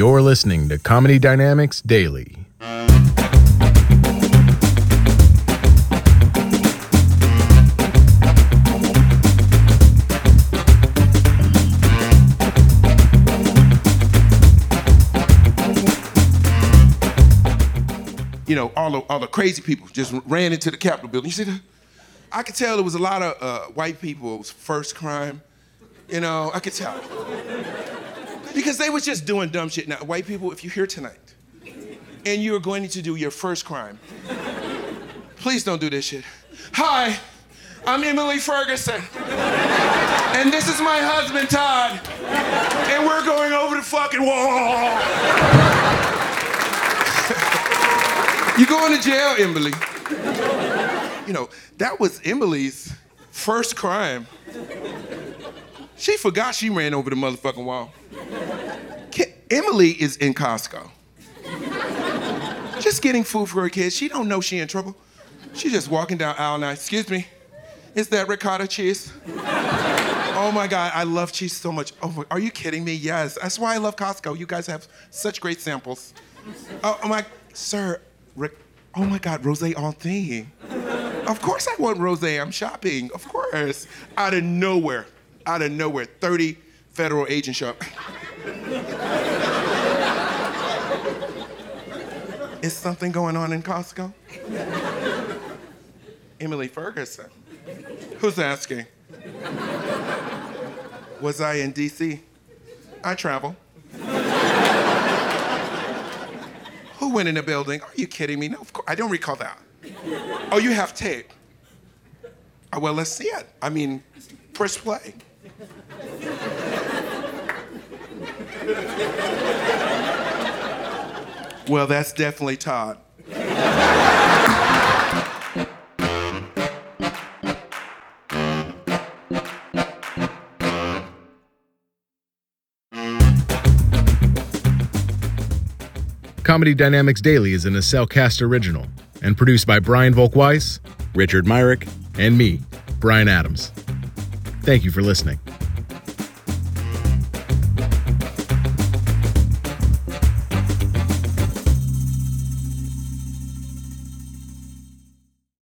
You're listening to Comedy Dynamics Daily. you know, all the, all the crazy people just ran into the Capitol building. You see that? I could tell there was a lot of uh, white people. It was first crime. You know, I could tell. Because they was just doing dumb shit. Now, white people, if you're here tonight and you're going to do your first crime, please don't do this shit. Hi, I'm Emily Ferguson. And this is my husband, Todd. And we're going over the fucking wall. you're going to jail, Emily. You know, that was Emily's first crime. She forgot she ran over the motherfucking wall. Emily is in Costco. Just getting food for her kids. She don't know she in trouble. She's just walking down aisle nine. Excuse me, is that ricotta cheese? Oh my God, I love cheese so much. Oh, my- are you kidding me? Yes, that's why I love Costco. You guys have such great samples. Oh, oh my, sir, Rick. Oh my God, rose all thing. Of course I want rose. I'm shopping. Of course. Out of nowhere, out of nowhere, 30 federal agents show up. Is something going on in Costco? Emily Ferguson. Who's asking? Was I in DC? I travel. Who went in the building? Are you kidding me? No, of course. I don't recall that. Oh, you have tape. Oh, well, let's see it. I mean, press play. Well, that's definitely Todd. Comedy Dynamics Daily is an Cast original and produced by Brian Volk-Weiss, Richard Myrick, and me, Brian Adams. Thank you for listening.